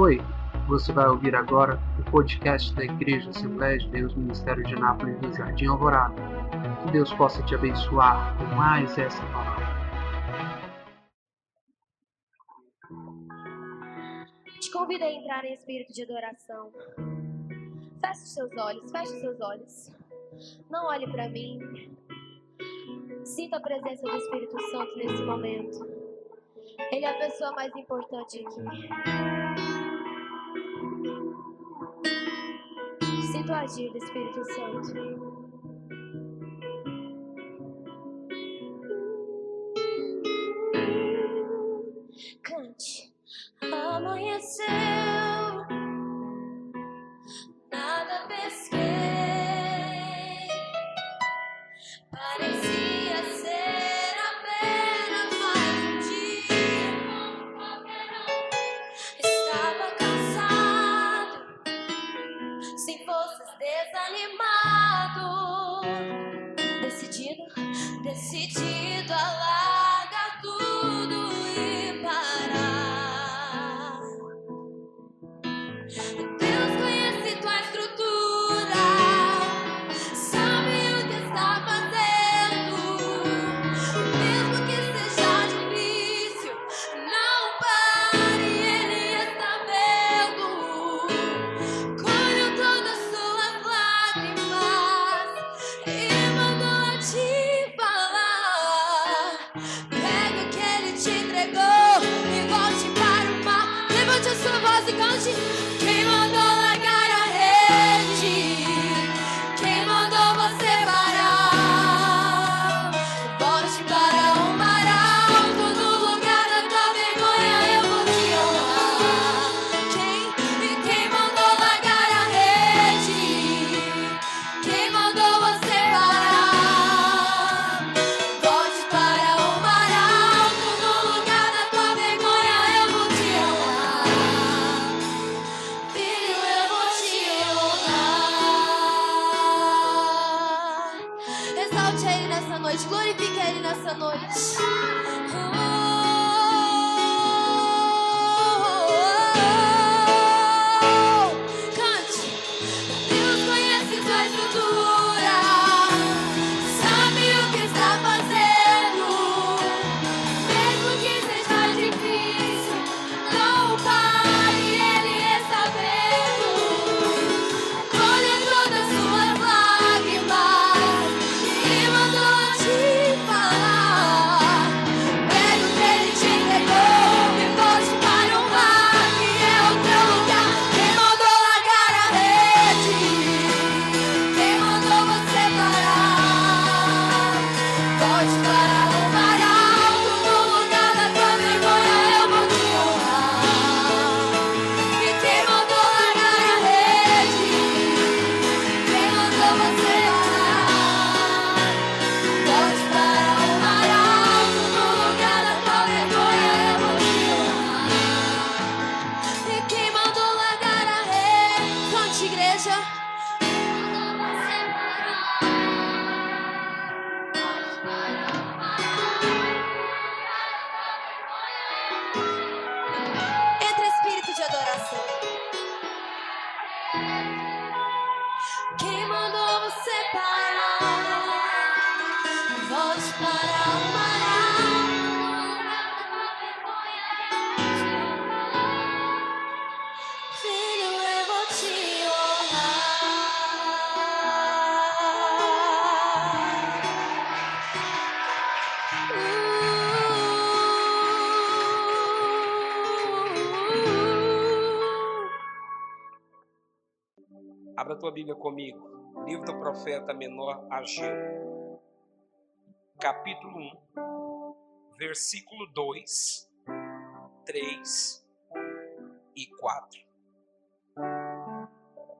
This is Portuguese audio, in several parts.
foi? Você vai ouvir agora o podcast da Igreja Assembleia de Deus Ministério de Nápoles do Jardim Alvorada. Que Deus possa te abençoar com mais essa palavra. Te convido a entrar em espírito de adoração. Feche os seus olhos, feche os seus olhos. Não olhe para mim. Sinta a presença do Espírito Santo nesse momento. Ele é a pessoa mais importante aqui. sinto agir do Espírito Santo. Cante, amanhecer. tua Bíblia comigo. Livro do profeta menor Ageu, capítulo 1, versículo 2, 3 e 4.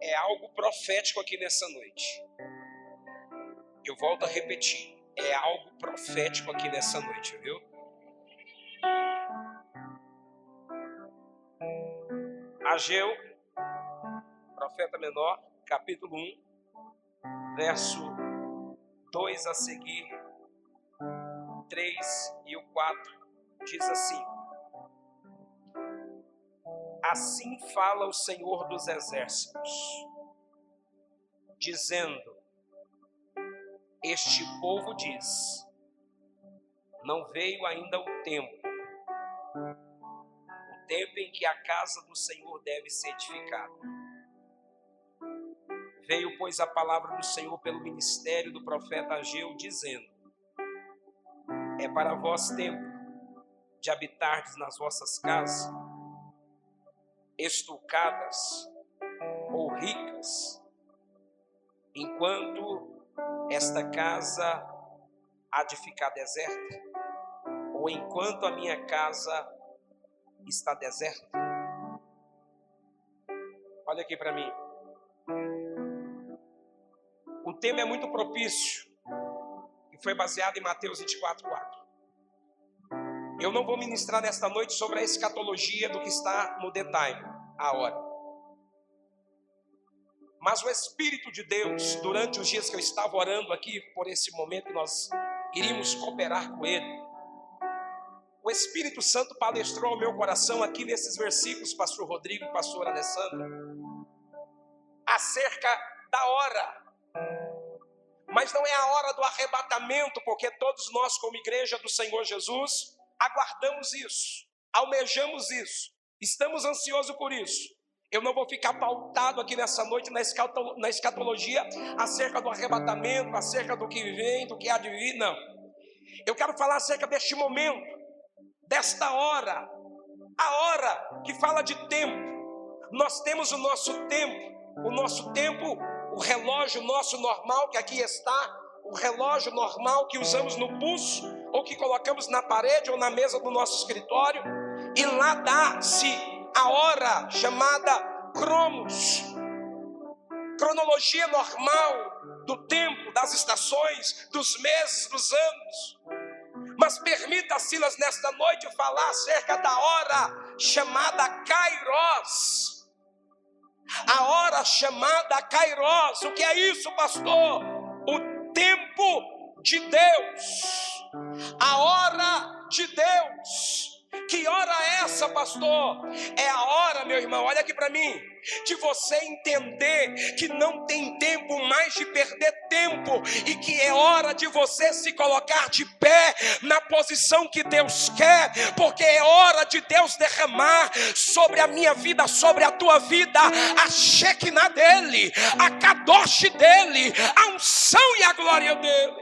É algo profético aqui nessa noite. Eu volto a repetir. É algo profético aqui nessa noite, viu? Ageu, profeta menor, capítulo 1, verso 2 a seguir, 3 e o 4, diz assim: Assim fala o Senhor dos Exércitos, dizendo: Este povo diz: Não veio ainda o tempo, o tempo em que a casa do Senhor deve ser edificada. Veio, pois, a palavra do Senhor pelo ministério do profeta Ageu, dizendo: É para vós tempo de habitardes nas vossas casas estucadas ou ricas, enquanto esta casa há de ficar deserta, ou enquanto a minha casa está deserta. Olha aqui para mim. Tema é muito propício e foi baseado em Mateus 24, 4. Eu não vou ministrar nesta noite sobre a escatologia do que está no detalhe, a hora. Mas o Espírito de Deus, durante os dias que eu estava orando aqui, por esse momento nós iríamos cooperar com Ele, o Espírito Santo palestrou ao meu coração aqui nesses versículos, Pastor Rodrigo e Pastor Alessandro, acerca da hora. Mas não é a hora do arrebatamento, porque todos nós, como igreja do Senhor Jesus, aguardamos isso, almejamos isso, estamos ansiosos por isso. Eu não vou ficar pautado aqui nessa noite na escatologia acerca do arrebatamento, acerca do que vem, do que há de vir, não. Eu quero falar acerca deste momento, desta hora, a hora que fala de tempo. Nós temos o nosso tempo, o nosso tempo, o relógio nosso normal que aqui está, o relógio normal que usamos no pulso, ou que colocamos na parede ou na mesa do nosso escritório, e lá dá-se a hora chamada cromos, cronologia normal do tempo, das estações, dos meses, dos anos. Mas permita, Silas, nesta noite falar acerca da hora chamada Kairos. A hora chamada Kairos. O que é isso, pastor? O tempo de Deus a hora de Deus. Que hora é essa, pastor? É a hora, meu irmão, olha aqui para mim, de você entender que não tem tempo mais de perder tempo e que é hora de você se colocar de pé na posição que Deus quer, porque é hora de Deus derramar sobre a minha vida, sobre a tua vida, a Shekinah dele, a Kadosh dele, a unção e a glória dele.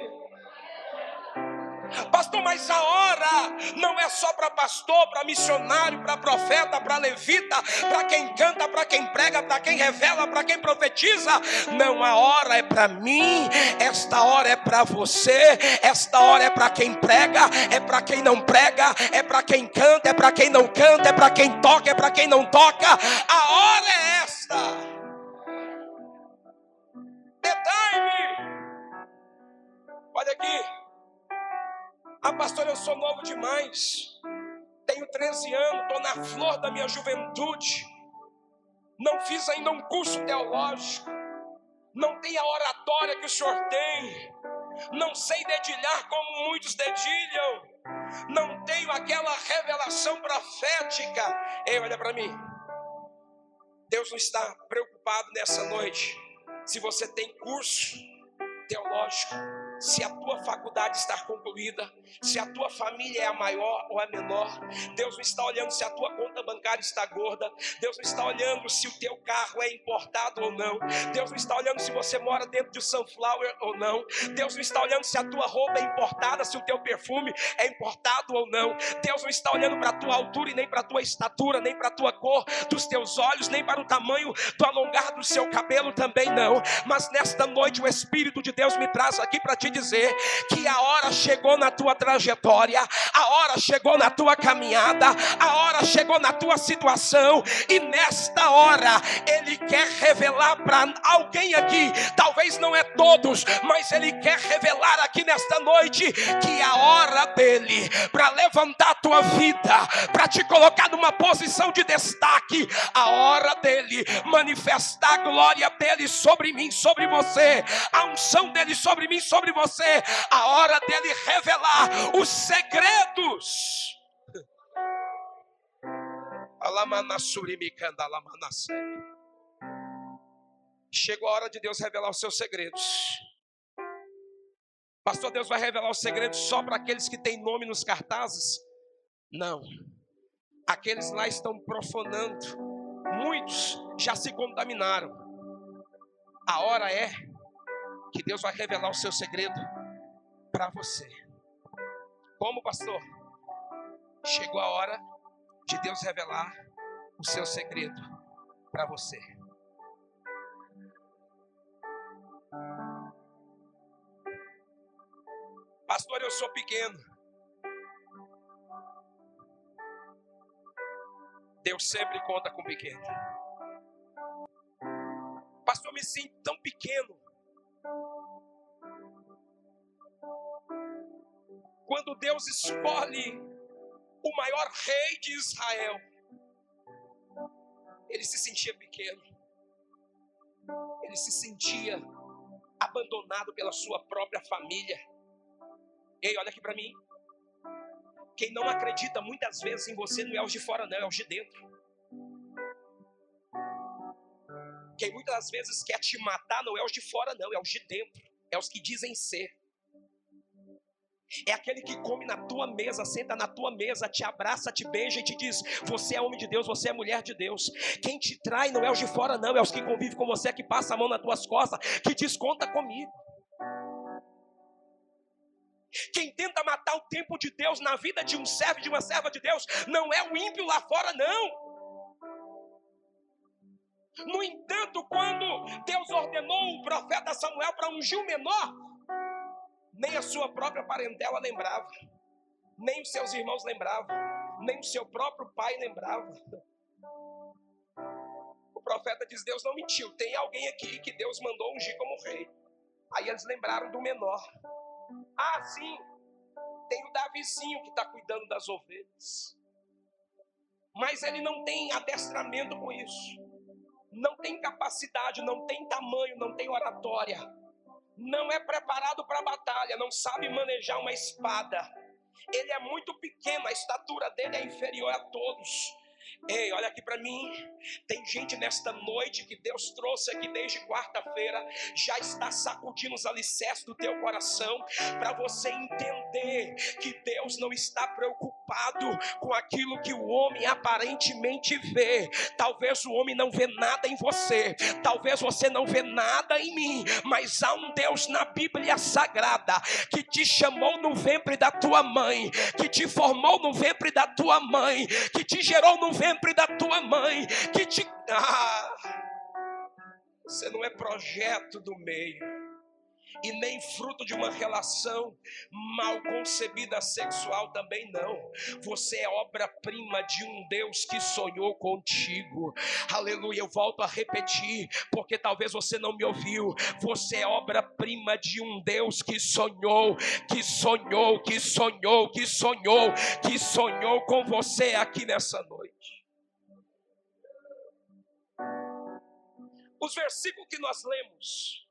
Pastor, mas a hora não é só para pastor, para missionário, para profeta, para levita, para quem canta, para quem prega, para quem revela, para quem profetiza. Não, a hora é para mim, esta hora é para você, esta hora é para quem prega, é para quem não prega, é para quem canta, é para quem não canta, é para quem toca, é para quem não toca. A hora é esta. Pastor, eu sou novo demais. Tenho 13 anos, estou na flor da minha juventude. Não fiz ainda um curso teológico. Não tenho a oratória que o senhor tem. Não sei dedilhar como muitos dedilham. Não tenho aquela revelação profética. Ei, olha para mim. Deus não está preocupado nessa noite se você tem curso teológico se a tua faculdade está concluída, se a tua família é a maior ou a menor, Deus não está olhando se a tua conta bancária está gorda, Deus não está olhando se o teu carro é importado ou não, Deus não está olhando se você mora dentro de sunflower ou não, Deus não está olhando se a tua roupa é importada, se o teu perfume é importado ou não, Deus não está olhando para a tua altura e nem para a tua estatura, nem para a tua cor dos teus olhos, nem para o tamanho do alongar do seu cabelo também não, mas nesta noite o Espírito de Deus me traz aqui para te te dizer que a hora chegou na tua trajetória, a hora chegou na tua caminhada, a hora chegou na tua situação, e nesta hora Ele quer revelar para alguém aqui, talvez não é todos, mas Ele quer revelar aqui nesta noite que a hora dele para levantar a tua vida, para te colocar numa posição de destaque, a hora dele manifestar a glória dele sobre mim, sobre você, a unção dele sobre mim, sobre você você a hora dele revelar os segredos. Chegou a hora de Deus revelar os seus segredos. Pastor, Deus vai revelar os segredos só para aqueles que têm nome nos cartazes? Não. Aqueles lá estão profanando. Muitos já se contaminaram. A hora é que Deus vai revelar o seu segredo para você. Como, pastor? Chegou a hora de Deus revelar o seu segredo para você. Pastor, eu sou pequeno. Deus sempre conta com pequeno. Pastor, eu me sinto tão pequeno. Quando Deus escolhe o maior rei de Israel, ele se sentia pequeno. Ele se sentia abandonado pela sua própria família. Ei, olha aqui para mim. Quem não acredita muitas vezes em você não é os de fora, não, é os de dentro. Quem muitas vezes quer te matar não é os de fora, não, é os de dentro. É os que dizem ser. É aquele que come na tua mesa, senta na tua mesa, te abraça, te beija e te diz: Você é homem de Deus, você é mulher de Deus. Quem te trai não é os de fora, não, é os que convivem com você, que passa a mão nas tuas costas, que diz: Conta comigo. Quem tenta matar o tempo de Deus na vida de um servo, de uma serva de Deus, não é o ímpio lá fora, não. No entanto, quando Deus ordenou o profeta Samuel para ungir o menor, nem a sua própria parentela lembrava, nem os seus irmãos lembravam, nem o seu próprio pai lembrava. O profeta diz: Deus não mentiu, tem alguém aqui que Deus mandou ungir como rei. Aí eles lembraram do menor. Ah, sim, tem o Davizinho que está cuidando das ovelhas. Mas ele não tem adestramento com isso. Não tem capacidade, não tem tamanho, não tem oratória. Não é preparado para a batalha, não sabe manejar uma espada. Ele é muito pequeno, a estatura dele é inferior a todos. Ei, olha aqui para mim. Tem gente nesta noite que Deus trouxe aqui desde quarta-feira, já está sacudindo os alicerces do teu coração para você entender que Deus não está preocupado com aquilo que o homem aparentemente vê. Talvez o homem não vê nada em você, talvez você não vê nada em mim, mas há um Deus na Bíblia Sagrada que te chamou no ventre da tua mãe, que te formou no ventre da tua mãe, que te gerou no ventre da tua mãe, que te. Ah, você não é projeto do meio. E nem fruto de uma relação mal concebida sexual também não. Você é obra-prima de um Deus que sonhou contigo. Aleluia. Eu volto a repetir, porque talvez você não me ouviu. Você é obra-prima de um Deus que sonhou, que sonhou, que sonhou, que sonhou, que sonhou com você aqui nessa noite. Os versículos que nós lemos,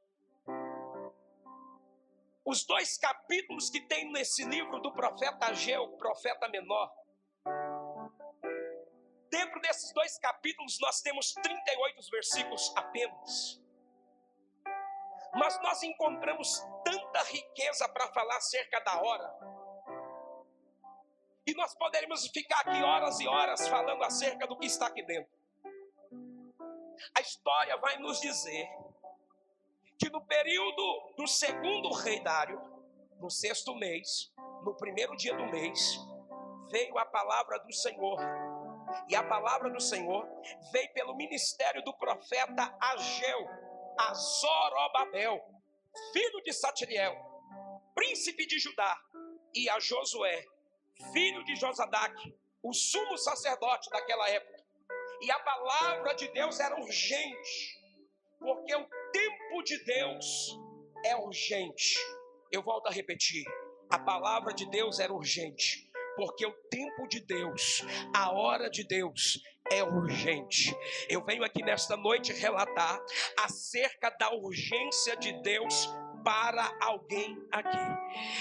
os dois capítulos que tem nesse livro do profeta Ageu, profeta menor, dentro desses dois capítulos nós temos 38 versículos apenas. Mas nós encontramos tanta riqueza para falar acerca da hora. E nós poderíamos ficar aqui horas e horas falando acerca do que está aqui dentro. A história vai nos dizer que no período do segundo rei Dário, no sexto mês, no primeiro dia do mês, veio a palavra do Senhor. E a palavra do Senhor veio pelo ministério do profeta Ageu, a Zorobabel, filho de Satiriel, príncipe de Judá, e a Josué, filho de Josadac, o sumo sacerdote daquela época e a palavra de Deus era urgente, porque o tempo de Deus é urgente. Eu volto a repetir: a palavra de Deus era urgente, porque o tempo de Deus, a hora de Deus é urgente. Eu venho aqui nesta noite relatar acerca da urgência de Deus para alguém aqui.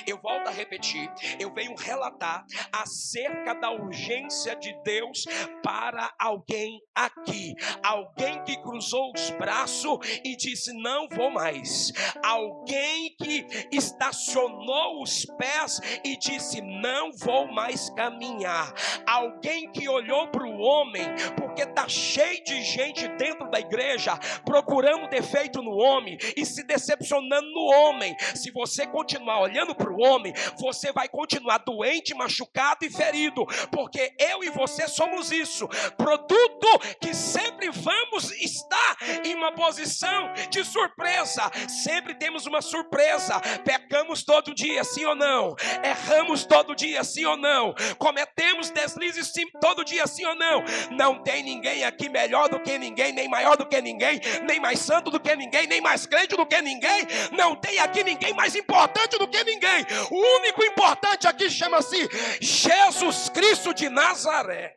Eu volto a repetir, eu venho relatar acerca da urgência de Deus para alguém aqui. Alguém que cruzou os braços e disse: Não vou mais. Alguém que estacionou os pés e disse: Não vou mais caminhar. Alguém que olhou para o homem, porque está cheio de gente dentro da igreja procurando defeito no homem e se decepcionando no homem. Se você continuar olhando para o homem, você vai continuar doente, machucado e ferido, porque eu e você somos isso, produto que sempre vamos estar em uma posição de surpresa. Sempre temos uma surpresa. Pecamos todo dia, sim ou não? Erramos todo dia, sim ou não? Cometemos deslizes sim, todo dia, sim ou não? Não tem ninguém aqui melhor do que ninguém, nem maior do que ninguém, nem mais santo do que ninguém, nem mais crente do que ninguém. Não tem aqui ninguém mais importante do que ninguém. O único importante aqui chama-se Jesus Cristo de Nazaré.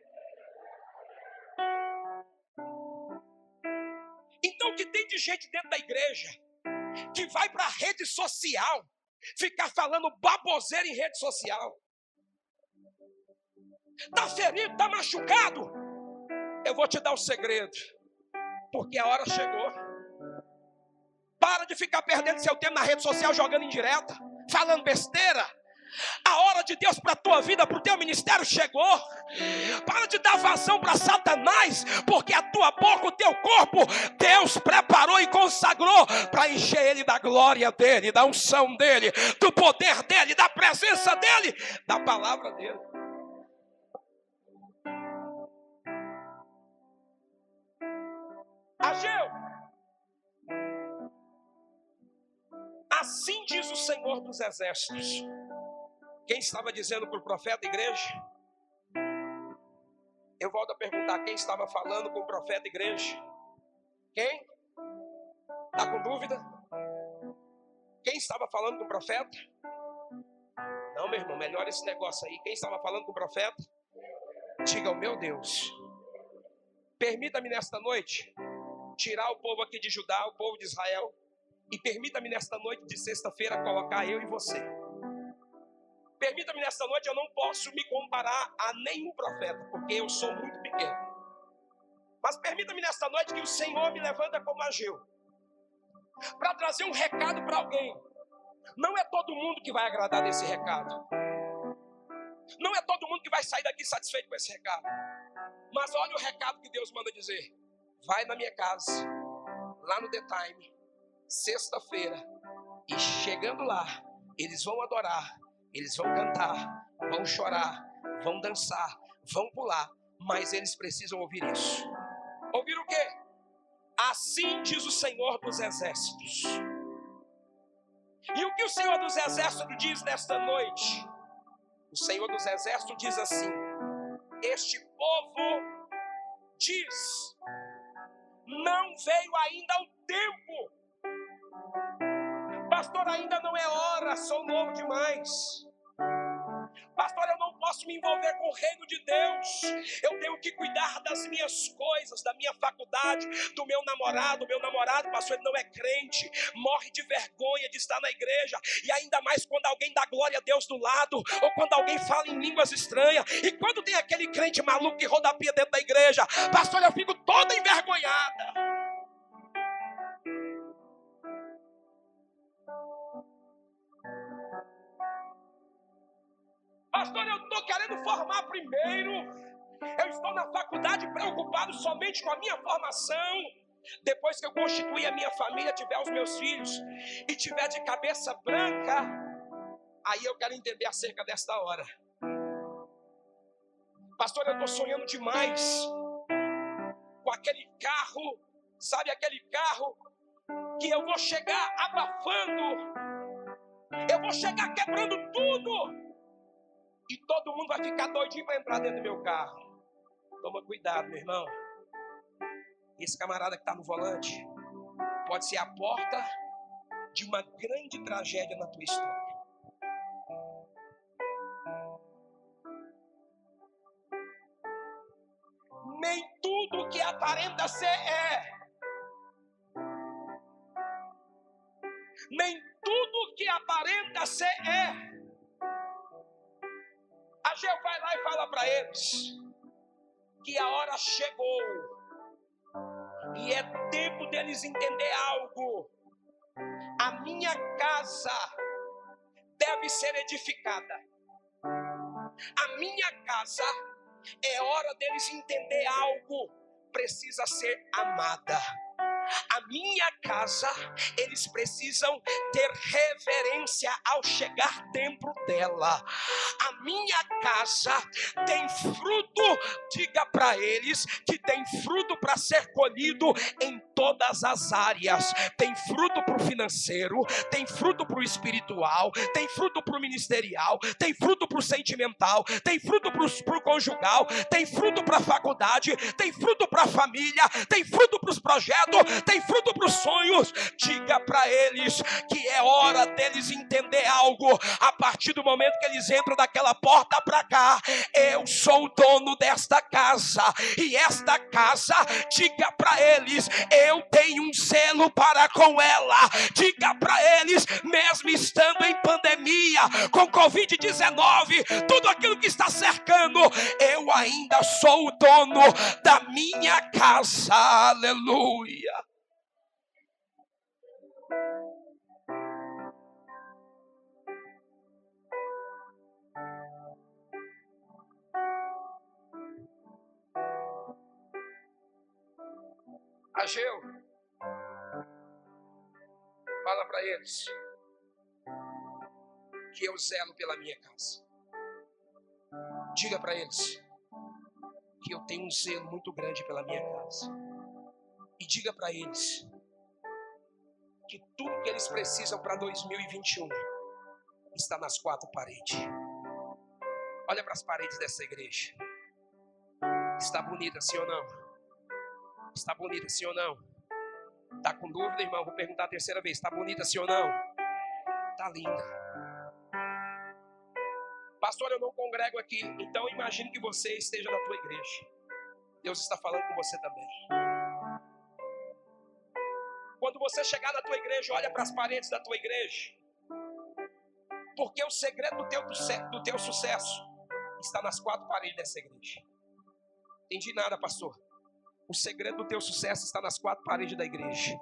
Então, o que tem de gente dentro da igreja que vai para a rede social ficar falando baboseira em rede social? Está ferido, está machucado? Eu vou te dar o um segredo, porque a hora chegou. Para de ficar perdendo seu tempo na rede social jogando indireta, falando besteira. A hora de Deus para a tua vida, para o teu ministério chegou. Para de dar vazão para Satanás, porque a tua boca, o teu corpo, Deus preparou e consagrou para encher ele da glória dele, da unção dele, do poder dele, da presença dele, da palavra dele. Ageu, assim diz o Senhor dos Exércitos. Quem estava dizendo para o profeta igreja? Eu volto a perguntar: quem estava falando com o profeta igreja? Quem? Está com dúvida? Quem estava falando com o profeta? Não, meu irmão, melhor esse negócio aí. Quem estava falando com o profeta? Diga, o meu Deus, permita-me nesta noite tirar o povo aqui de Judá, o povo de Israel, e permita-me nesta noite de sexta-feira colocar eu e você. Permita-me nesta noite, eu não posso me comparar a nenhum profeta, porque eu sou muito pequeno. Mas permita-me nesta noite que o Senhor me levanta como Ageu, para trazer um recado para alguém. Não é todo mundo que vai agradar desse recado. Não é todo mundo que vai sair daqui satisfeito com esse recado. Mas olha o recado que Deus manda dizer. Vai na minha casa, lá no The Time, sexta-feira, e chegando lá, eles vão adorar eles vão cantar, vão chorar, vão dançar, vão pular, mas eles precisam ouvir isso. Ouvir o quê? Assim diz o Senhor dos Exércitos. E o que o Senhor dos Exércitos diz nesta noite? O Senhor dos Exércitos diz assim: Este povo diz, não veio ainda o tempo Pastor, ainda não é hora, sou novo demais. Pastor, eu não posso me envolver com o reino de Deus. Eu tenho que cuidar das minhas coisas, da minha faculdade, do meu namorado. Meu namorado, pastor, ele não é crente, morre de vergonha de estar na igreja. E ainda mais quando alguém dá glória a Deus do lado, ou quando alguém fala em línguas estranhas. E quando tem aquele crente maluco que rodapia dentro da igreja, pastor, eu fico toda envergonhada. Querendo formar primeiro. Eu estou na faculdade preocupado somente com a minha formação. Depois que eu constituir a minha família, tiver os meus filhos e tiver de cabeça branca, aí eu quero entender acerca desta hora. Pastor, eu estou sonhando demais com aquele carro, sabe aquele carro que eu vou chegar abafando, eu vou chegar quebrando tudo e todo mundo vai ficar doidinho para entrar dentro do meu carro. Toma cuidado, meu irmão. Esse camarada que está no volante pode ser a porta de uma grande tragédia na tua história. Nem tudo que aparenta ser é. nem tudo que aparenta ser é. Ageu vai lá e fala para eles que a hora chegou e é tempo deles entender algo. A minha casa deve ser edificada. A minha casa é hora deles entender algo. Precisa ser amada a minha casa, eles precisam ter reverência ao chegar dentro dela. A minha casa tem fruto, diga para eles que tem fruto para ser colhido em todas as áreas. Tem fruto para o financeiro, tem fruto para o espiritual, tem fruto para o ministerial, tem fruto para o sentimental, tem fruto para o conjugal, tem fruto para a faculdade, tem fruto para a família, tem fruto para os projetos, tem fruto para os sonhos. Diga para eles que é hora deles entender algo. A partir do momento que eles entram daquela porta para cá, eu sou o dono desta casa. E esta casa, diga para eles, eu tenho um selo para com ela. Diga para eles, mesmo estando em pandemia, com Covid-19, tudo aquilo que está cercando, eu ainda sou o dono da minha casa. Aleluia. Ageu, fala para eles que eu zelo pela minha casa. Diga para eles que eu tenho um zelo muito grande pela minha casa. E diga para eles que tudo que eles precisam para 2021 está nas quatro paredes. Olha para as paredes dessa igreja. Está bonita, sim ou não? Está bonita, sim ou não? Está com dúvida, irmão? Vou perguntar a terceira vez. Está bonita, sim ou não? Está linda. Pastor, eu não congrego aqui. Então imagine que você esteja na tua igreja. Deus está falando com você também. Quando você chegar na tua igreja, olha para as paredes da tua igreja. Porque o segredo do teu, do teu sucesso está nas quatro paredes dessa igreja. Entendi nada, pastor. O segredo do teu sucesso está nas quatro paredes da igreja.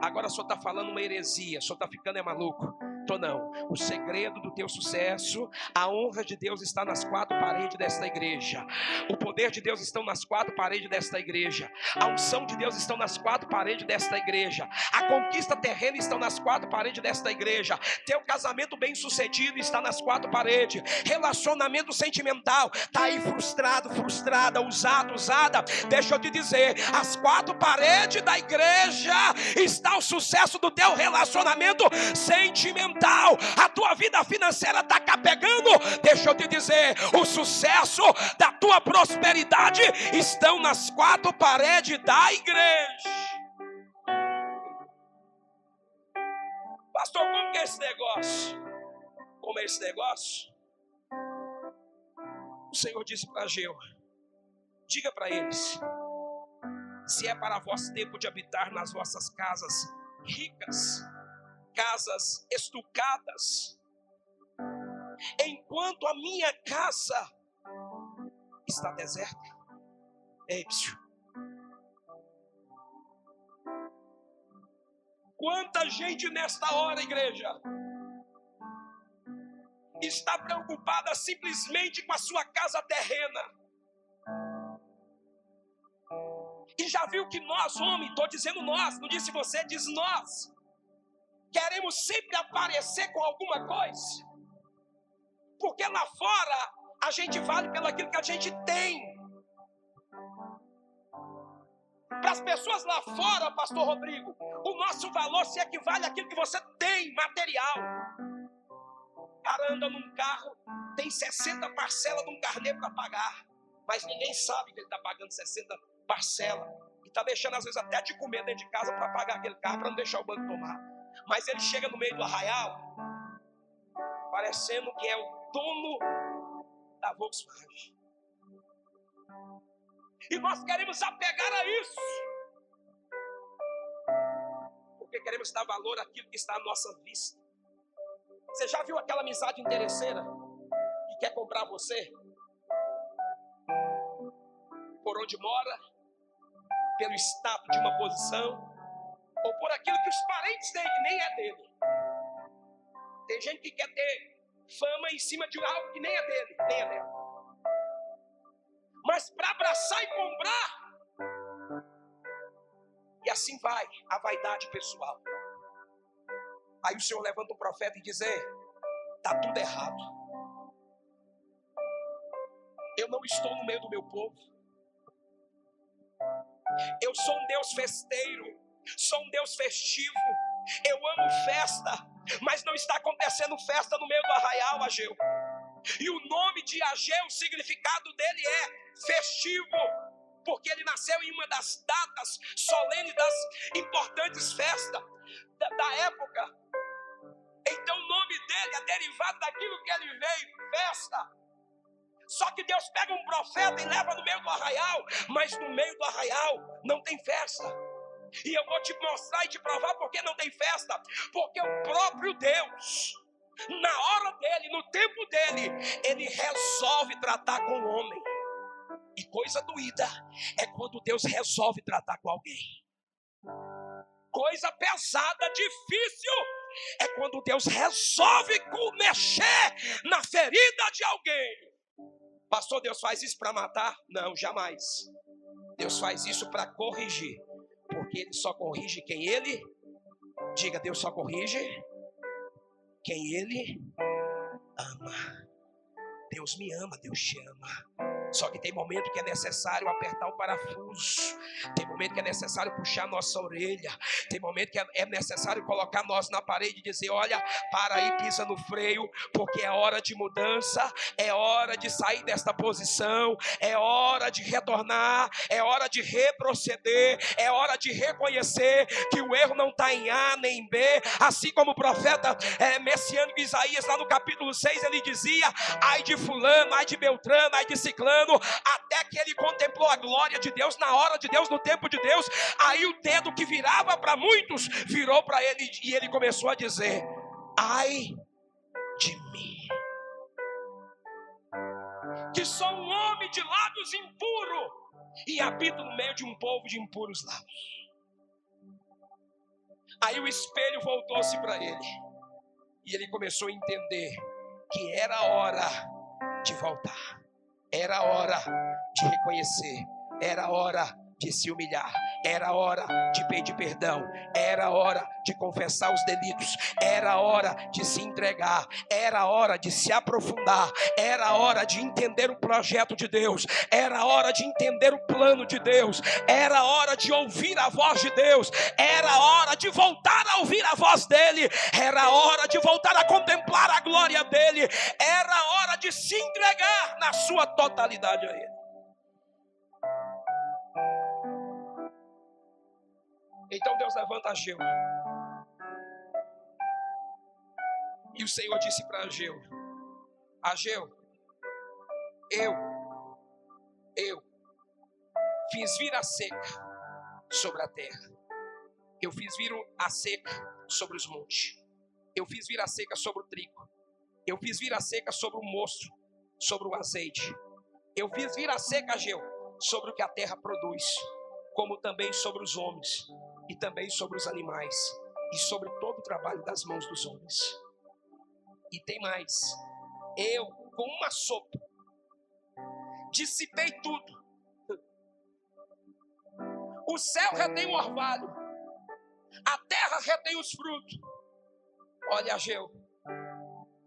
Agora só está falando uma heresia, só está ficando é maluco ou não. O segredo do teu sucesso, a honra de Deus está nas quatro paredes desta igreja. O poder de Deus estão nas quatro paredes desta igreja. A unção de Deus estão nas quatro paredes desta igreja. A conquista terrena estão nas quatro paredes desta igreja. Teu casamento bem sucedido está nas quatro paredes. Relacionamento sentimental está aí frustrado, frustrada, usado, usada. Deixa eu te dizer, as quatro paredes da igreja está o sucesso do teu relacionamento sentimental mental, a tua vida financeira está capegando, deixa eu te dizer, o sucesso da tua prosperidade estão nas quatro paredes da igreja. Pastor, como que é esse negócio? Como é esse negócio? O Senhor disse para Geu: diga para eles, se é para vós tempo de habitar nas vossas casas ricas, casas estucadas, enquanto a minha casa está deserta. Épsio. Quanta gente nesta hora, igreja, está preocupada simplesmente com a sua casa terrena. E já viu que nós, homem, estou dizendo nós, não disse você, diz nós queremos sempre aparecer com alguma coisa, porque lá fora a gente vale pelo aquilo que a gente tem. Para as pessoas lá fora, Pastor Rodrigo, o nosso valor se equivale àquilo que você tem, material. O cara anda num carro, tem 60 parcelas de um carnê para pagar, mas ninguém sabe que ele está pagando 60 parcelas. E está deixando, às vezes, até de comer dentro de casa para pagar aquele carro, para não deixar o banco tomar. Mas ele chega no meio do arraial, parecendo que é o dono da Volkswagen. E nós queremos apegar a isso. Porque queremos dar valor àquilo que está à nossa vista. Você já viu aquela amizade interesseira que quer comprar você? Por onde mora, pelo status de uma posição, ou por aquilo que os parentes têm, que nem é dele. Tem gente que quer ter fama em cima de algo que nem é dele, nem é dela. Mas para abraçar e comprar, e assim vai a vaidade pessoal. Aí o Senhor levanta o profeta e diz: está tudo errado. Eu não estou no meio do meu povo. Eu sou um Deus festeiro, sou um Deus festivo. Eu amo festa, mas não está acontecendo festa no meio do arraial, Ageu. E o nome de Ageu, o significado dele é festivo porque ele nasceu em uma das datas solenes das importantes festas da, da época. Então o nome dele é derivado daquilo que ele veio, festa. Só que Deus pega um profeta e leva no meio do arraial, mas no meio do arraial não tem festa. E eu vou te mostrar e te provar porque não tem festa. Porque o próprio Deus, na hora dele, no tempo dele, ele resolve tratar com o homem. E coisa doída é quando Deus resolve tratar com alguém. Coisa pesada, difícil, é quando Deus resolve mexer na ferida de alguém. Pastor, Deus faz isso para matar? Não, jamais. Deus faz isso para corrigir. Porque Ele só corrige quem Ele. Diga, Deus só corrige quem Ele ama. Deus me ama, Deus te ama. Só que tem momento que é necessário apertar o parafuso, tem momento que é necessário puxar nossa orelha, tem momento que é necessário colocar nós na parede e dizer: olha, para aí, pisa no freio, porque é hora de mudança, é hora de sair desta posição, é hora de retornar, é hora de reproceder, é hora de reconhecer que o erro não está em A nem em B, assim como o profeta é, messiânico Isaías, lá no capítulo 6, ele dizia: ai de Fulano, ai de Beltrano, ai de Ciclano até que ele contemplou a glória de Deus na hora de Deus, no tempo de Deus. Aí o dedo que virava para muitos virou para ele e ele começou a dizer: Ai de mim, que sou um homem de lábios impuros e habito no meio de um povo de impuros lábios. Aí o espelho voltou-se para ele e ele começou a entender que era hora de voltar. Era hora de reconhecer, era hora de se humilhar, era hora de pedir perdão, era hora de confessar os delitos, era hora de se entregar, era hora de se aprofundar, era hora de entender o projeto de Deus, era hora de entender o plano de Deus, era hora de ouvir a voz de Deus, era hora de voltar a ouvir a voz dele, era hora de voltar a contemplar a glória dele, era hora de se entregar na sua totalidade a ele. Então Deus levanta Ageu. E o Senhor disse para Ageu: Ageu, eu, eu fiz vir a seca sobre a terra. Eu fiz vir a seca sobre os montes. Eu fiz vir a seca sobre o trigo. Eu fiz vir a seca sobre o moço, sobre o azeite. Eu fiz vir a seca, Ageu, sobre o que a terra produz, como também sobre os homens e também sobre os animais e sobre todo o trabalho das mãos dos homens. E tem mais. Eu, com uma sopa, dissipei tudo. O céu retém o orvalho, a terra retém os frutos. Olha, Ageu,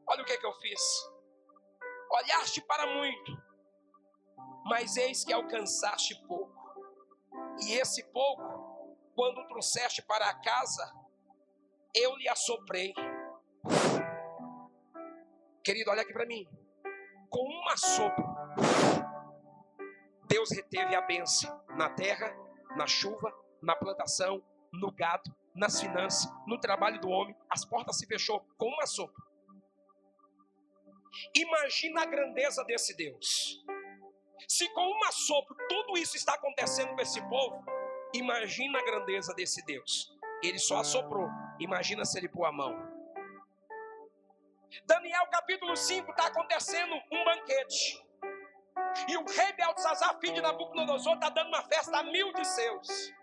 olha o que, que eu fiz. Olhaste para muito, mas eis que alcançaste pouco. E esse pouco quando trouxeste para a casa, eu lhe assoprei. Querido, olha aqui para mim. Com uma sopro, Deus reteve a bênção na terra, na chuva, na plantação, no gado, nas finanças, no trabalho do homem. As portas se fechou com uma sopro. Imagina a grandeza desse Deus. Se com uma sopro tudo isso está acontecendo com esse povo, Imagina a grandeza desse Deus. Ele só assoprou. Imagina se ele pôr a mão. Daniel capítulo 5 está acontecendo um banquete. E o rei Beltzazar, filho de Nabucodonosor, está dando uma festa a mil de seus.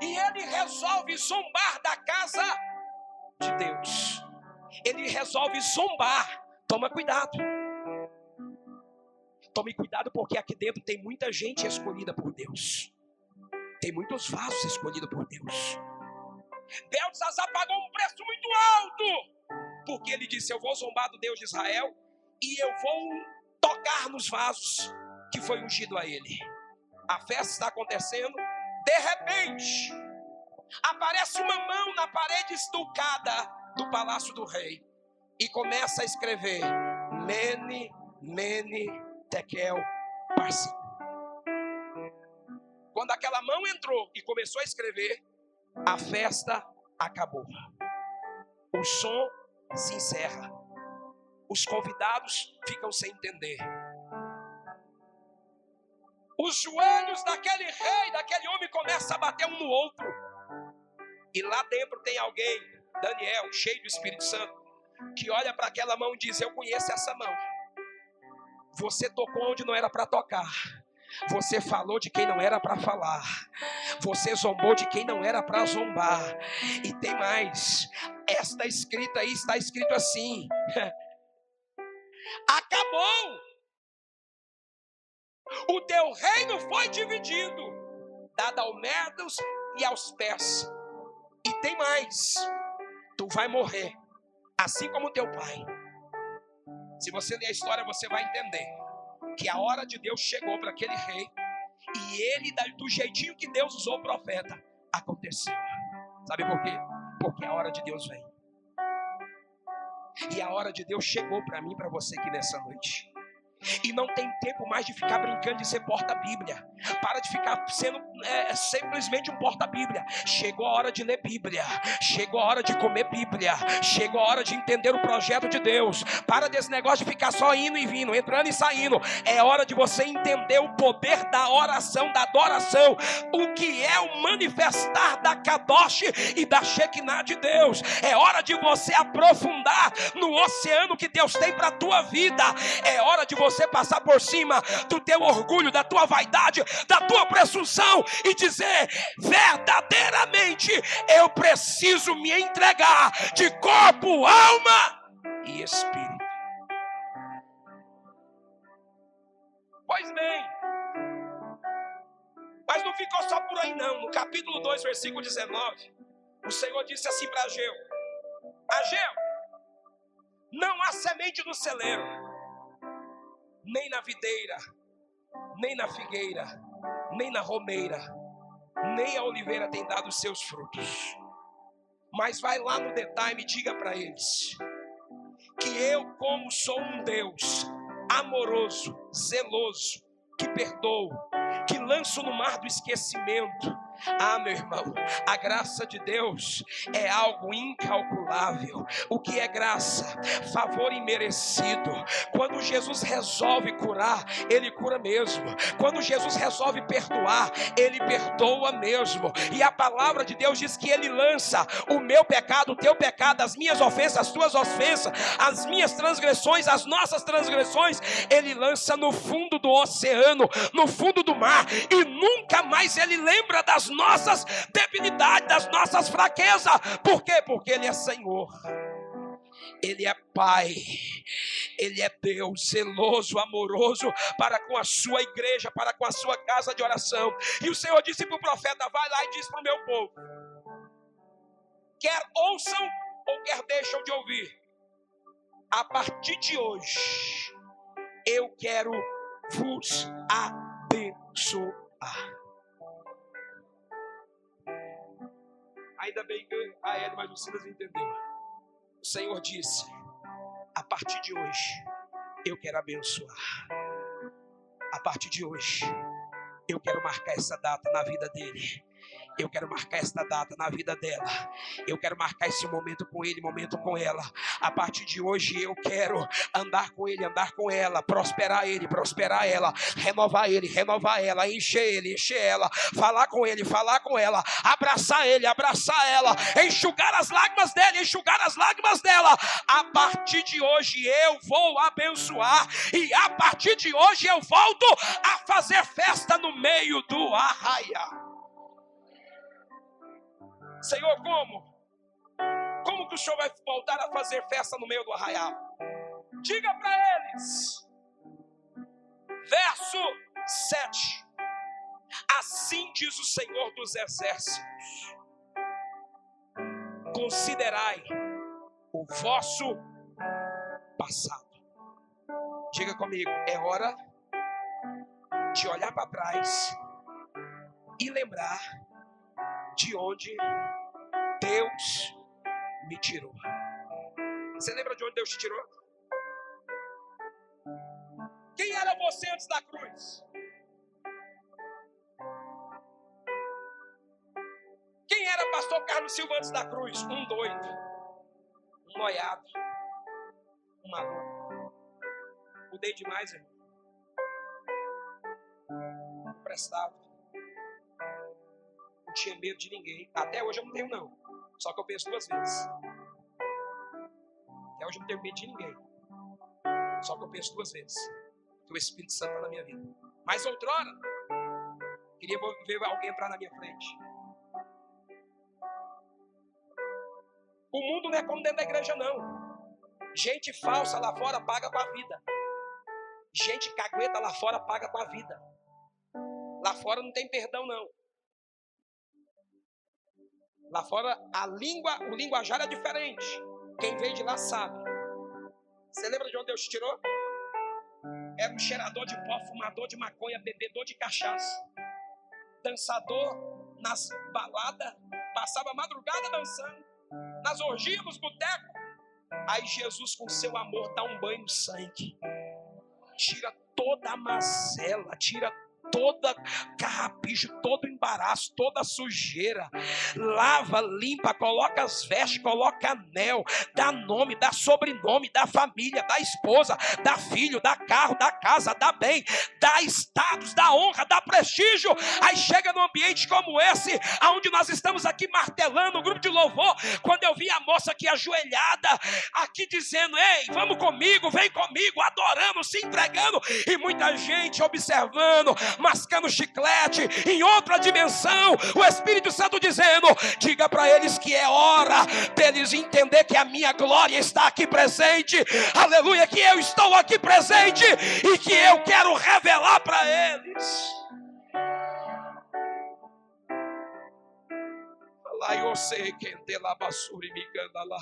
E ele resolve zombar da casa de Deus. Ele resolve zombar. Toma cuidado. Tome cuidado porque aqui dentro tem muita gente escolhida por Deus. Tem muitos vasos escolhidos por Deus. Beltzazar pagou um preço muito alto. Porque ele disse: Eu vou zombar do Deus de Israel e eu vou tocar nos vasos que foi ungido a ele. A festa está acontecendo. De repente, aparece uma mão na parede estucada do palácio do rei e começa a escrever: Mene, Mene, Tekel, Parsim. Quando aquela mão entrou e começou a escrever, a festa acabou. O som se encerra. Os convidados ficam sem entender. Os joelhos daquele rei, daquele homem, começam a bater um no outro. E lá dentro tem alguém, Daniel, cheio do Espírito Santo, que olha para aquela mão e diz: Eu conheço essa mão. Você tocou onde não era para tocar. Você falou de quem não era para falar. Você zombou de quem não era para zombar. E tem mais. Esta escrita aí está escrito assim: Acabou. O teu reino foi dividido, dado aos medos e aos pés. E tem mais. Tu vai morrer, assim como teu pai. Se você ler a história, você vai entender que a hora de Deus chegou para aquele rei e ele, do jeitinho que Deus usou o profeta, aconteceu. Sabe por quê? Porque a hora de Deus vem. E a hora de Deus chegou para mim, para você aqui nessa noite. E não tem tempo mais de ficar brincando de ser porta-bíblia. Para de ficar sendo é, simplesmente um porta-bíblia. Chegou a hora de ler Bíblia. Chegou a hora de comer Bíblia. Chegou a hora de entender o projeto de Deus. Para desse negócio de ficar só indo e vindo, entrando e saindo. É hora de você entender o poder da oração, da adoração. O que é o manifestar da Kadosh e da Shekinah de Deus. É hora de você aprofundar no oceano que Deus tem para a tua vida. É hora de você você passar por cima do teu orgulho, da tua vaidade, da tua presunção e dizer: verdadeiramente eu preciso me entregar de corpo, alma e espírito. Pois bem, mas não ficou só por aí, não. No capítulo 2, versículo 19, o Senhor disse assim para Ageu: Ageu, não há semente no celeiro nem na videira, nem na figueira, nem na romeira, nem a oliveira tem dado seus frutos. Mas vai lá no detalhe e diga para eles que eu, como sou um Deus amoroso, zeloso, que perdoa, que lanço no mar do esquecimento, ah, meu irmão, a graça de Deus é algo incalculável. O que é graça? Favor imerecido. Quando Jesus resolve curar, Ele cura mesmo. Quando Jesus resolve perdoar, Ele perdoa mesmo. E a palavra de Deus diz que Ele lança o meu pecado, o teu pecado, as minhas ofensas, as tuas ofensas, as minhas transgressões, as nossas transgressões, Ele lança no fundo do oceano, no fundo do mar, e nunca mais Ele lembra das nossas debilidades, das nossas fraquezas. Por quê? Porque Ele é Senhor. Ele é Pai, Ele é Deus zeloso, amoroso para com a sua igreja, para com a sua casa de oração. E o Senhor disse para o profeta: Vai lá e diz para o meu povo: quer ouçam ou quer deixam de ouvir, a partir de hoje, eu quero vos abençoar. Ainda bem que a Ellen, mas o Silas entendeu. O Senhor disse: a partir de hoje, eu quero abençoar. A partir de hoje, eu quero marcar essa data na vida dele. Eu quero marcar esta data na vida dela. Eu quero marcar esse momento com ele, momento com ela. A partir de hoje eu quero andar com ele, andar com ela, prosperar ele, prosperar ela, renovar ele, renovar ela, encher ele, encher ela, falar com ele, falar com ela, abraçar ele, abraçar ela, enxugar as lágrimas dele, enxugar as lágrimas dela. A partir de hoje eu vou abençoar e a partir de hoje eu volto a fazer festa no meio do arraia. Senhor, como? Como que o Senhor vai voltar a fazer festa no meio do arraial? Diga para eles. Verso 7. Assim diz o Senhor dos Exércitos: Considerai o vosso passado. Diga comigo, é hora de olhar para trás e lembrar de onde Deus me tirou. Você lembra de onde Deus te tirou? Quem era você antes da cruz? Quem era pastor Carlos Silva antes da cruz? Um doido, um noiado, um maluco. Mudei demais, irmão. Não prestava. Não tinha medo de ninguém. Até hoje eu não tenho, não. Só que eu penso duas vezes. Até hoje eu não tenho medo de ninguém. Só que eu penso duas vezes. Que o Espírito Santo está na minha vida. Mas outrora, queria ver alguém entrar na minha frente. O mundo não é como dentro da igreja, não. Gente falsa lá fora paga com a vida. Gente cagueta lá fora paga com a vida. Lá fora não tem perdão, não. Lá fora a língua, o linguajar é diferente. Quem veio de lá sabe. Você lembra de onde Deus te tirou? Era um cheirador de pó, fumador de maconha, bebedor de cachaça, dançador nas baladas, passava a madrugada dançando, nas orgias, nos botecos. Aí Jesus, com seu amor, dá um banho no sangue, tira toda a mazela, tira toda carrapicho, todo embaraço, toda sujeira. Lava, limpa, coloca as vestes, coloca anel, dá nome, dá sobrenome, dá família, dá esposa, dá filho, dá carro, dá casa, dá bem, dá status, dá honra, dá prestígio. Aí chega num ambiente como esse, aonde nós estamos aqui martelando o grupo de louvor, quando eu vi a moça aqui ajoelhada, aqui dizendo: "Ei, vamos comigo, vem comigo", adorando, se entregando, e muita gente observando, mascando chiclete, em outra dimensão, o Espírito Santo dizendo: diga para eles que é hora deles entender que a minha glória está aqui presente, aleluia, que eu estou aqui presente e que eu quero revelar para eles. Lá eu sei quem basura e me lá.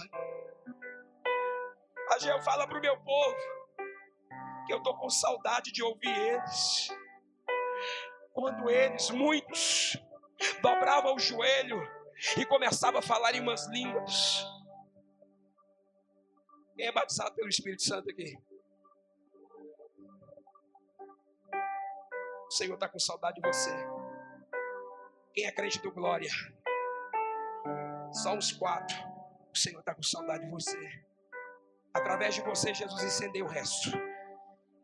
Fala para o meu povo que eu estou com saudade de ouvir eles quando eles, muitos, dobravam o joelho e começavam a falar em umas línguas. Quem é batizado pelo Espírito Santo aqui? O Senhor está com saudade de você. Quem é crente do glória? Só uns quatro. O Senhor está com saudade de você. Através de você, Jesus incendeu o resto.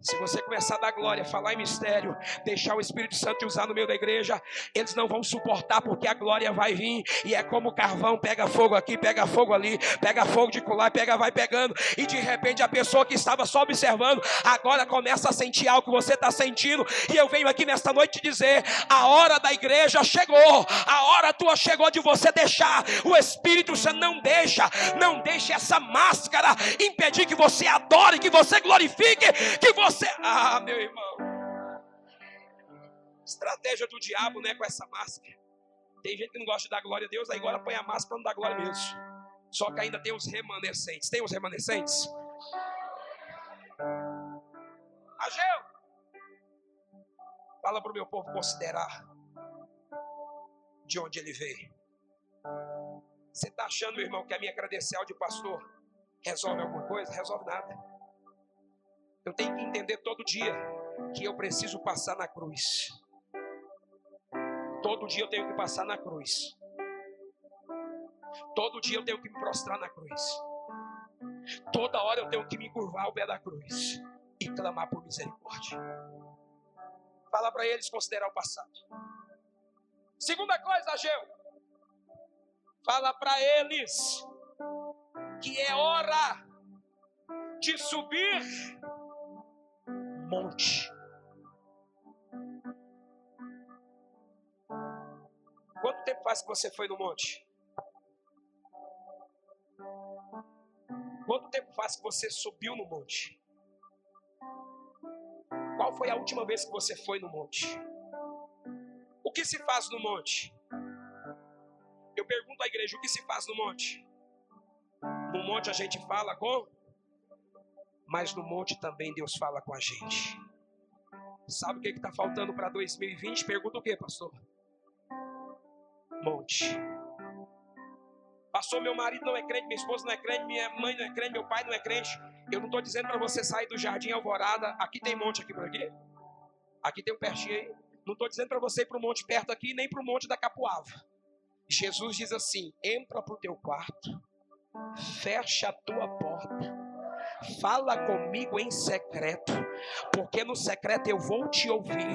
Se você começar a dar glória, falar em mistério, deixar o Espírito Santo te usar no meio da igreja, eles não vão suportar porque a glória vai vir. E é como carvão, pega fogo aqui, pega fogo ali, pega fogo de colar, pega, vai pegando. E de repente a pessoa que estava só observando agora começa a sentir algo que você está sentindo. E eu venho aqui nesta noite te dizer: a hora da igreja chegou, a hora tua chegou de você deixar. O Espírito Santo não deixa, não deixe essa máscara impedir que você adore, que você glorifique, que você você. Ah, meu irmão. Estratégia do diabo, né? Com essa máscara. Tem gente que não gosta de dar glória a Deus, aí agora põe a máscara para não dar glória mesmo. Só que ainda tem os remanescentes. Tem os remanescentes? Ageu! Fala para o meu povo considerar de onde ele veio. Você está achando, meu irmão, que a minha credencial de pastor resolve alguma coisa? Resolve nada. Eu tenho que entender todo dia que eu preciso passar na cruz. Todo dia eu tenho que passar na cruz. Todo dia eu tenho que me prostrar na cruz. Toda hora eu tenho que me curvar ao pé da cruz e clamar por misericórdia. Fala para eles considerar o passado. Segunda coisa, Ageu. Fala para eles que é hora de subir monte. Quanto tempo faz que você foi no monte? Quanto tempo faz que você subiu no monte? Qual foi a última vez que você foi no monte? O que se faz no monte? Eu pergunto à igreja: o que se faz no monte? No monte a gente fala com, mas no monte também Deus fala com a gente. Sabe o que está faltando para 2020? Pergunta o que, pastor? Monte. Pastor, meu marido não é crente, minha esposa não é crente, minha mãe não é crente, meu pai não é crente. Eu não estou dizendo para você sair do jardim Alvorada. Aqui tem monte aqui por aqui. Aqui tem um pertinho aí. Não estou dizendo para você ir para o monte perto aqui, nem para o monte da Capuava. Jesus diz assim: entra para o teu quarto, fecha a tua porta Fala comigo em secreto, porque no secreto eu vou te ouvir,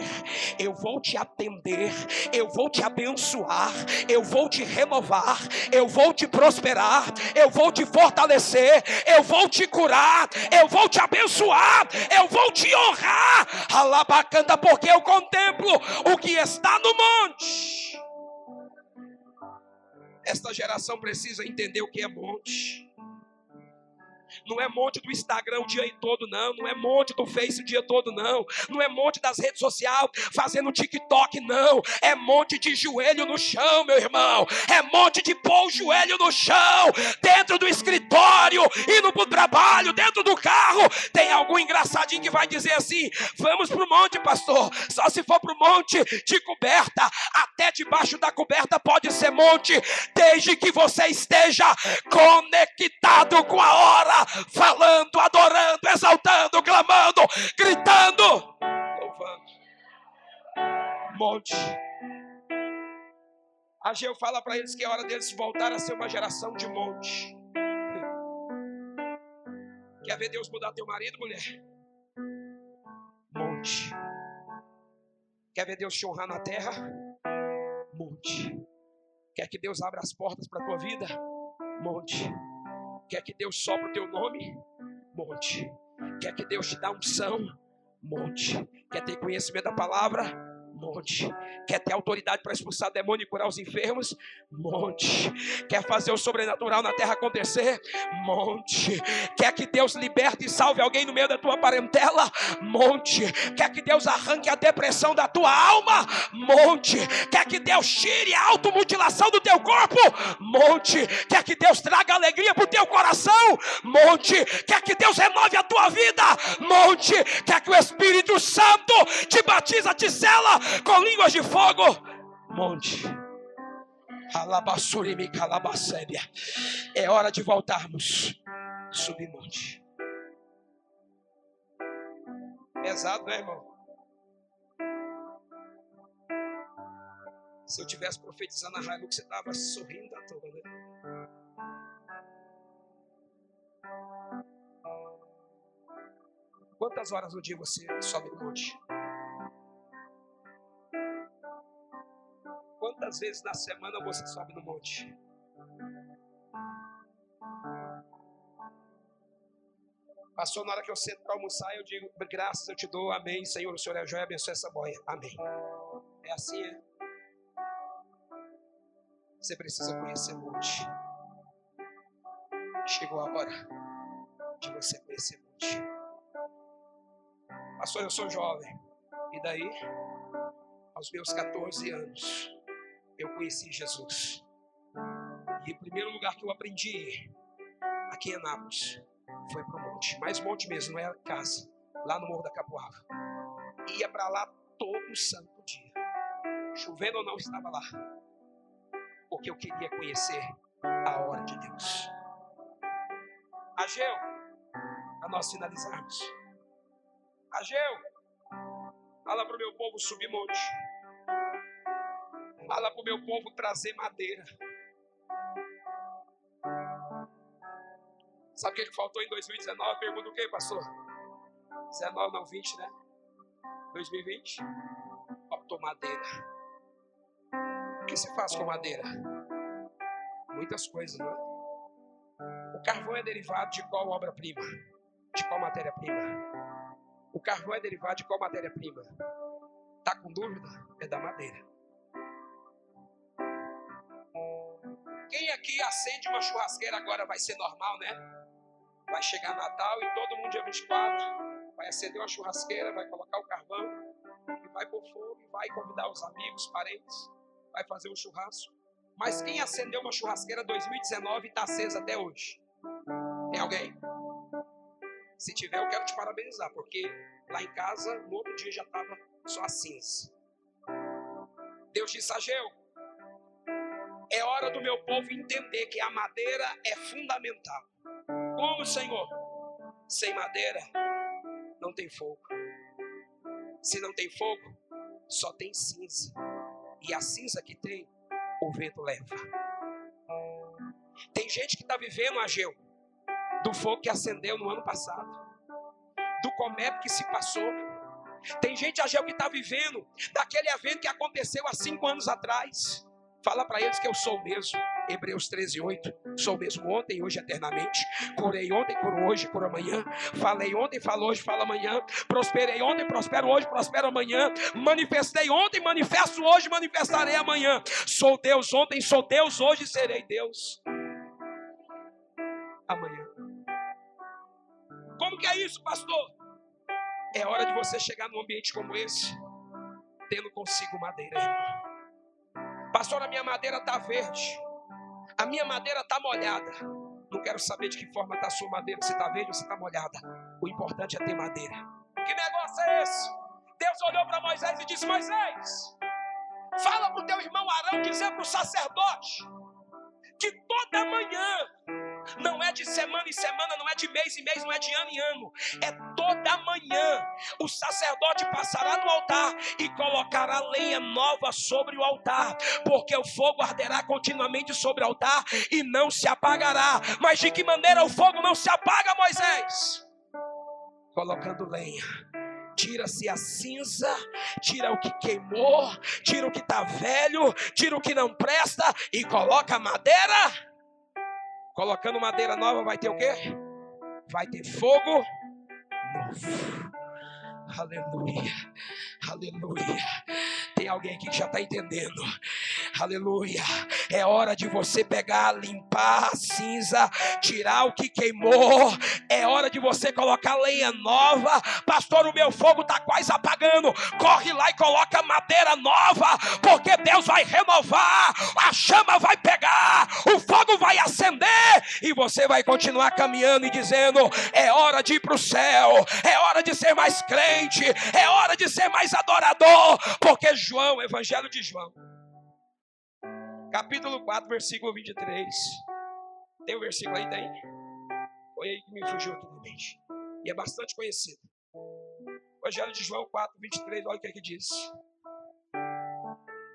eu vou te atender, eu vou te abençoar, eu vou te renovar, eu vou te prosperar, eu vou te fortalecer, eu vou te curar, eu vou te abençoar, eu vou te honrar. Alabacanta, porque eu contemplo o que está no monte. Esta geração precisa entender o que é monte. Não é monte do Instagram o dia todo, não. Não é monte do Face o dia todo, não. Não é monte das redes sociais fazendo TikTok, não. É monte de joelho no chão, meu irmão. É monte de pôr o joelho no chão, dentro do escritório, indo para o trabalho, dentro do carro. Tem algum engraçadinho que vai dizer assim: vamos para o monte, pastor. Só se for para o monte de coberta, até debaixo da coberta pode ser monte, desde que você esteja conectado com a hora falando, adorando, exaltando, clamando, gritando, louvando. Monte. Ageu fala para eles que é hora deles voltar a ser uma geração de monte. Quer ver Deus mudar teu marido, mulher? Monte. Quer ver Deus te honrar na terra? Monte. Quer que Deus abra as portas para a tua vida? Monte. Quer que Deus sopre o teu nome? Monte. Quer que Deus te dá unção? Monte. Quer ter conhecimento da palavra? Monte. Quer ter autoridade para expulsar demônio e curar os enfermos? Monte. Quer fazer o sobrenatural na terra acontecer? Monte. Quer que Deus liberte e salve alguém no meio da tua parentela? Monte. Quer que Deus arranque a depressão da tua alma? Monte. Quer que Deus tire a automutilação do teu corpo? Monte. Quer que Deus traga alegria para o teu coração? Monte. Quer que Deus renove a tua vida? Monte. Quer que o Espírito Santo te batiza, te sela com línguas de fogo. Monte. É hora de voltarmos. Subir monte. Pesado, né, irmão? Se eu tivesse profetizando a Hilux, você estava sorrindo à toa, né? Quantas horas no dia você sobe monte? Quantas vezes na semana você sobe no monte? Passou na hora que eu sento para almoçar, eu digo, graças eu te dou, amém, Senhor, o Senhor é joia, abençoe essa boia, amém. É assim, é? Você precisa conhecer o monte. Chegou a hora de você conhecer o monte. Pastor, eu sou jovem. E daí? Aos meus 14 anos, eu conheci Jesus. E o primeiro lugar que eu aprendi aqui em Anápolis foi para o monte. Mas monte mesmo, não era casa. Lá no Morro da Capoava. Ia para lá todo santo dia. Chovendo ou não, estava lá. Porque eu queria conhecer a hora de Deus. Ageu, para nós finalizarmos. Ageu, fala para o meu povo subir monte. Fala para o meu povo trazer madeira. Sabe o que faltou em 2019? Pergunta o que, pastor? 19, não, 20, né? 2020? Faltou madeira. O que se faz com madeira? Muitas coisas, não é? O carvão é derivado de qual obra-prima? De qual matéria-prima? O carvão é derivado de qual matéria-prima? Tá com dúvida? É da madeira. Quem aqui acende uma churrasqueira agora vai ser normal, né? Vai chegar Natal e todo mundo dia 24 vai acender uma churrasqueira, vai colocar o carvão e vai pôr fogo vai convidar os amigos, parentes, vai fazer um churrasco. Mas quem acendeu uma churrasqueira 2019 e está acesa até hoje? Tem alguém? Se tiver, eu quero te parabenizar, porque lá em casa, no outro dia já estava só a cinza. Deus disse, Ageu, é hora do meu povo entender que a madeira é fundamental. Como, Senhor? Sem madeira não tem fogo. Se não tem fogo, só tem cinza. E a cinza que tem, o vento leva. Tem gente que está vivendo, Ageu, do fogo que acendeu no ano passado, do comércio que se passou. Tem gente, Ageu, que está vivendo daquele evento que aconteceu há cinco anos atrás. Fala para eles que eu sou mesmo. Hebreus 13, 8. Sou mesmo ontem, hoje, eternamente. Curei ontem, curo hoje, curo amanhã. Falei ontem, falo hoje, falo amanhã. Prosperei ontem, prospero hoje, prospero amanhã. Manifestei ontem, manifesto hoje, manifestarei amanhã. Sou Deus ontem, sou Deus hoje, serei Deus. Amanhã. Como que é isso, pastor? É hora de você chegar num ambiente como esse, tendo consigo madeira, irmão. Pastor, a minha madeira está verde. A minha madeira está molhada. Não quero saber de que forma está a sua madeira, se está verde ou se está molhada. O importante é ter madeira. Que negócio é esse? Deus olhou para Moisés e disse: Moisés, fala para o teu irmão Arão dizer para o sacerdote que toda manhã não é de semana em semana, não é de mês em mês, não é de ano em ano. É toda manhã. O sacerdote passará no altar e colocará lenha nova sobre o altar, porque o fogo arderá continuamente sobre o altar e não se apagará. Mas de que maneira o fogo não se apaga, Moisés? Colocando lenha tira-se a cinza, tira o que queimou, tira o que está velho, tira o que não presta e coloca madeira Colocando madeira nova, vai ter o quê? Vai ter fogo novo. Aleluia, aleluia. Tem alguém aqui que já está entendendo. Aleluia. É hora de você pegar, limpar a cinza, tirar o que queimou. É hora de você colocar lenha nova. Pastor, o meu fogo está quase apagando. Corre lá e coloca madeira nova, porque Deus vai renovar. A chama vai pegar, o fogo vai acender e você vai continuar caminhando e dizendo: é hora de ir para o céu, é hora de ser mais crente, é hora de ser mais adorador, porque João, Evangelho de João, capítulo 4, versículo 23. Tem o um versículo aí? Tem? Foi aí que me fugiu aqui na mente. E é bastante conhecido. Evangelho de João 4, 23, olha o que é que diz.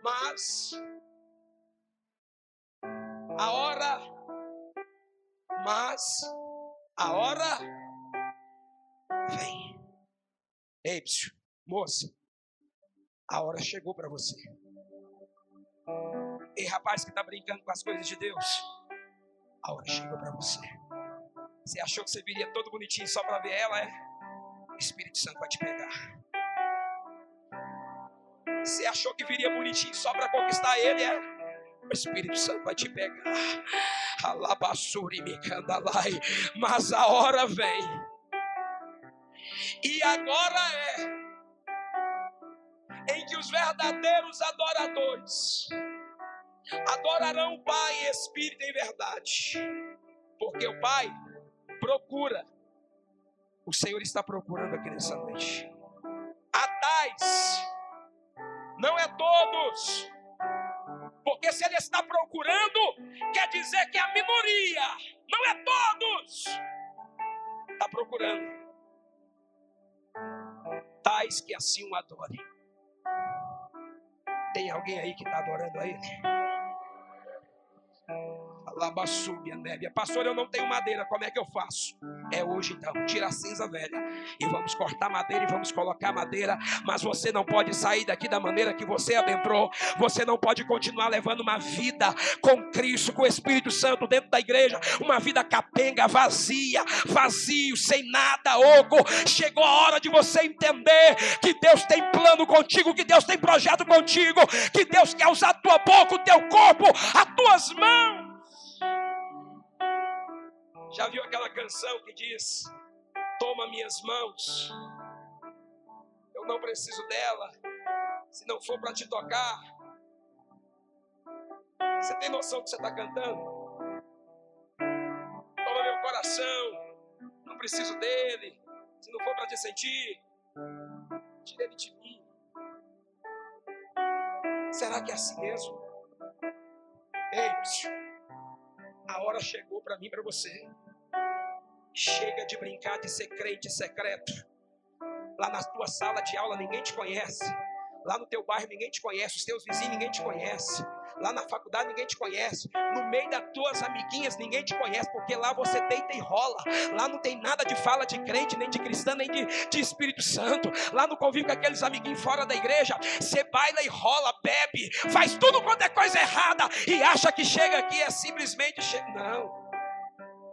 Mas a hora, mas a hora vem. Ei, moça, a hora chegou para você. Ei, rapaz que está brincando com as coisas de Deus, a hora chegou para você. Você achou que você viria todo bonitinho só para ver ela, é? O Espírito Santo vai te pegar. Você achou que viria bonitinho só para conquistar ele, é? O Espírito Santo vai te pegar. Alabassuri me candalai. Mas a hora vem. E agora é os verdadeiros adoradores. Adorarão o Pai em espírito em verdade, porque o Pai procura, o Senhor está procurando aqui nessa noite. A tais, não é todos, porque se Ele está procurando, quer dizer que é a minoria, não é todos, está procurando. Tais que assim o adorem Tem alguém aí que está adorando a Ele? Pastor, eu não tenho madeira, como é que eu faço? É hoje então, tira a cinza velha e vamos cortar madeira e vamos colocar madeira. Mas você não pode sair daqui da maneira que você adentrou. Você não pode continuar levando uma vida com Cristo, com o Espírito Santo dentro da igreja. Uma vida capenga, vazia, vazio, sem nada, oco. Chegou a hora de você entender que Deus tem plano contigo, que Deus tem projeto contigo, que Deus quer usar a tua boca, o teu corpo, as tuas mãos. Já viu aquela canção que diz: Toma minhas mãos, eu não preciso dela, se não for para te tocar. Você tem noção do que você está cantando? Toma meu coração, não preciso dele, se não for para te sentir, tira ele de mim. Será que é assim mesmo? Ei, a hora chegou para mim e para você. Chega de brincar de ser crente secreto. Lá na tua sala de aula ninguém te conhece. Lá no teu bairro ninguém te conhece. Os teus vizinhos ninguém te conhece. Lá na faculdade ninguém te conhece. No meio das tuas amiguinhas ninguém te conhece. Porque lá você deita e rola. Lá não tem nada de fala de crente, nem de cristã, nem de, de Espírito Santo. Lá no convívio com aqueles amiguinhos fora da igreja. Você baila e rola, bebe. Faz tudo quanto é coisa errada. E acha que chega aqui é simplesmente. Che... Não.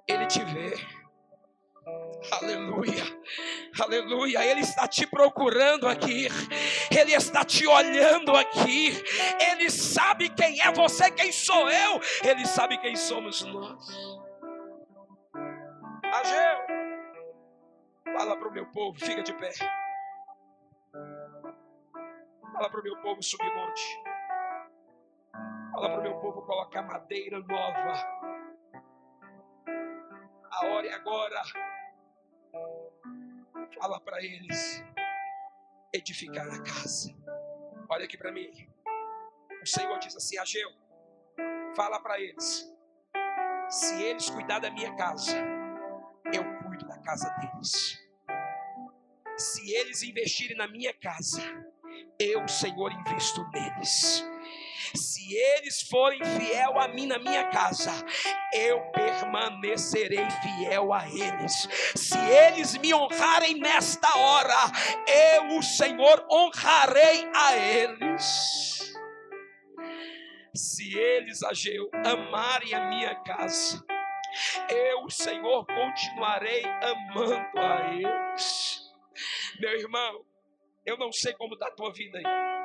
Ele te vê. Aleluia, aleluia. Ele está te procurando aqui, Ele está te olhando aqui. Ele sabe quem é você, quem sou eu, Ele sabe quem somos nós. Ageu, fala para o meu povo, fica de pé. Fala para o meu povo subir monte. Fala para o meu povo colocar madeira nova. A hora é agora Fala para eles edificar a casa. Olha aqui para mim. O Senhor diz assim: Ageu, fala para eles. Se eles cuidar da minha casa, eu cuido da casa deles. Se eles investirem na minha casa, eu, Senhor, invisto neles se eles forem fiel a mim na minha casa, eu permanecerei fiel a eles. Se eles me honrarem nesta hora, eu, o Senhor, honrarei a eles. Se eles, Ageu, amarem a minha casa, eu, o Senhor, continuarei amando a eles. Meu irmão, eu não sei como está a tua vida aí.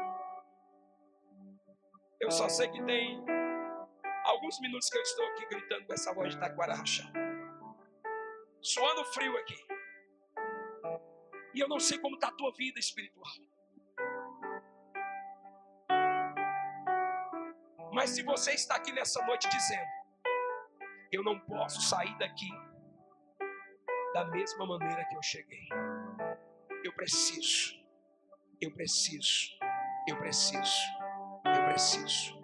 Eu só sei que tem alguns minutos que eu estou aqui gritando com essa voz de taquara rachada. Suando frio aqui. E eu não sei como está a tua vida espiritual. Mas se você está aqui nessa noite dizendo, eu não posso sair daqui da mesma maneira que eu cheguei. Eu preciso, eu preciso, eu preciso preciso.